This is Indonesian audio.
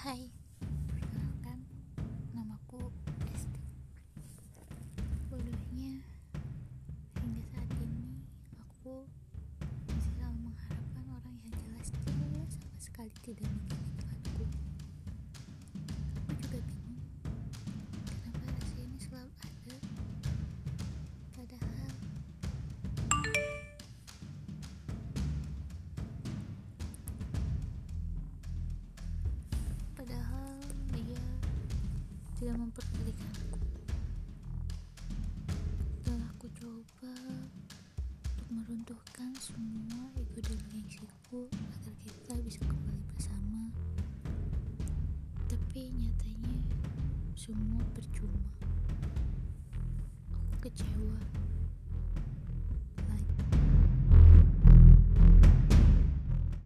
Hai, perkenalkan namaku Esti. Bodohnya, hingga saat ini aku masih selalu mengharapkan orang yang jelas-jelas sama sekali tidak menginginkanku. Tidak memperdulikanku. Telah aku coba untuk meruntuhkan semua ego dan gengsiku agar kita bisa kembali bersama. Tapi nyatanya semua percuma. Aku kecewa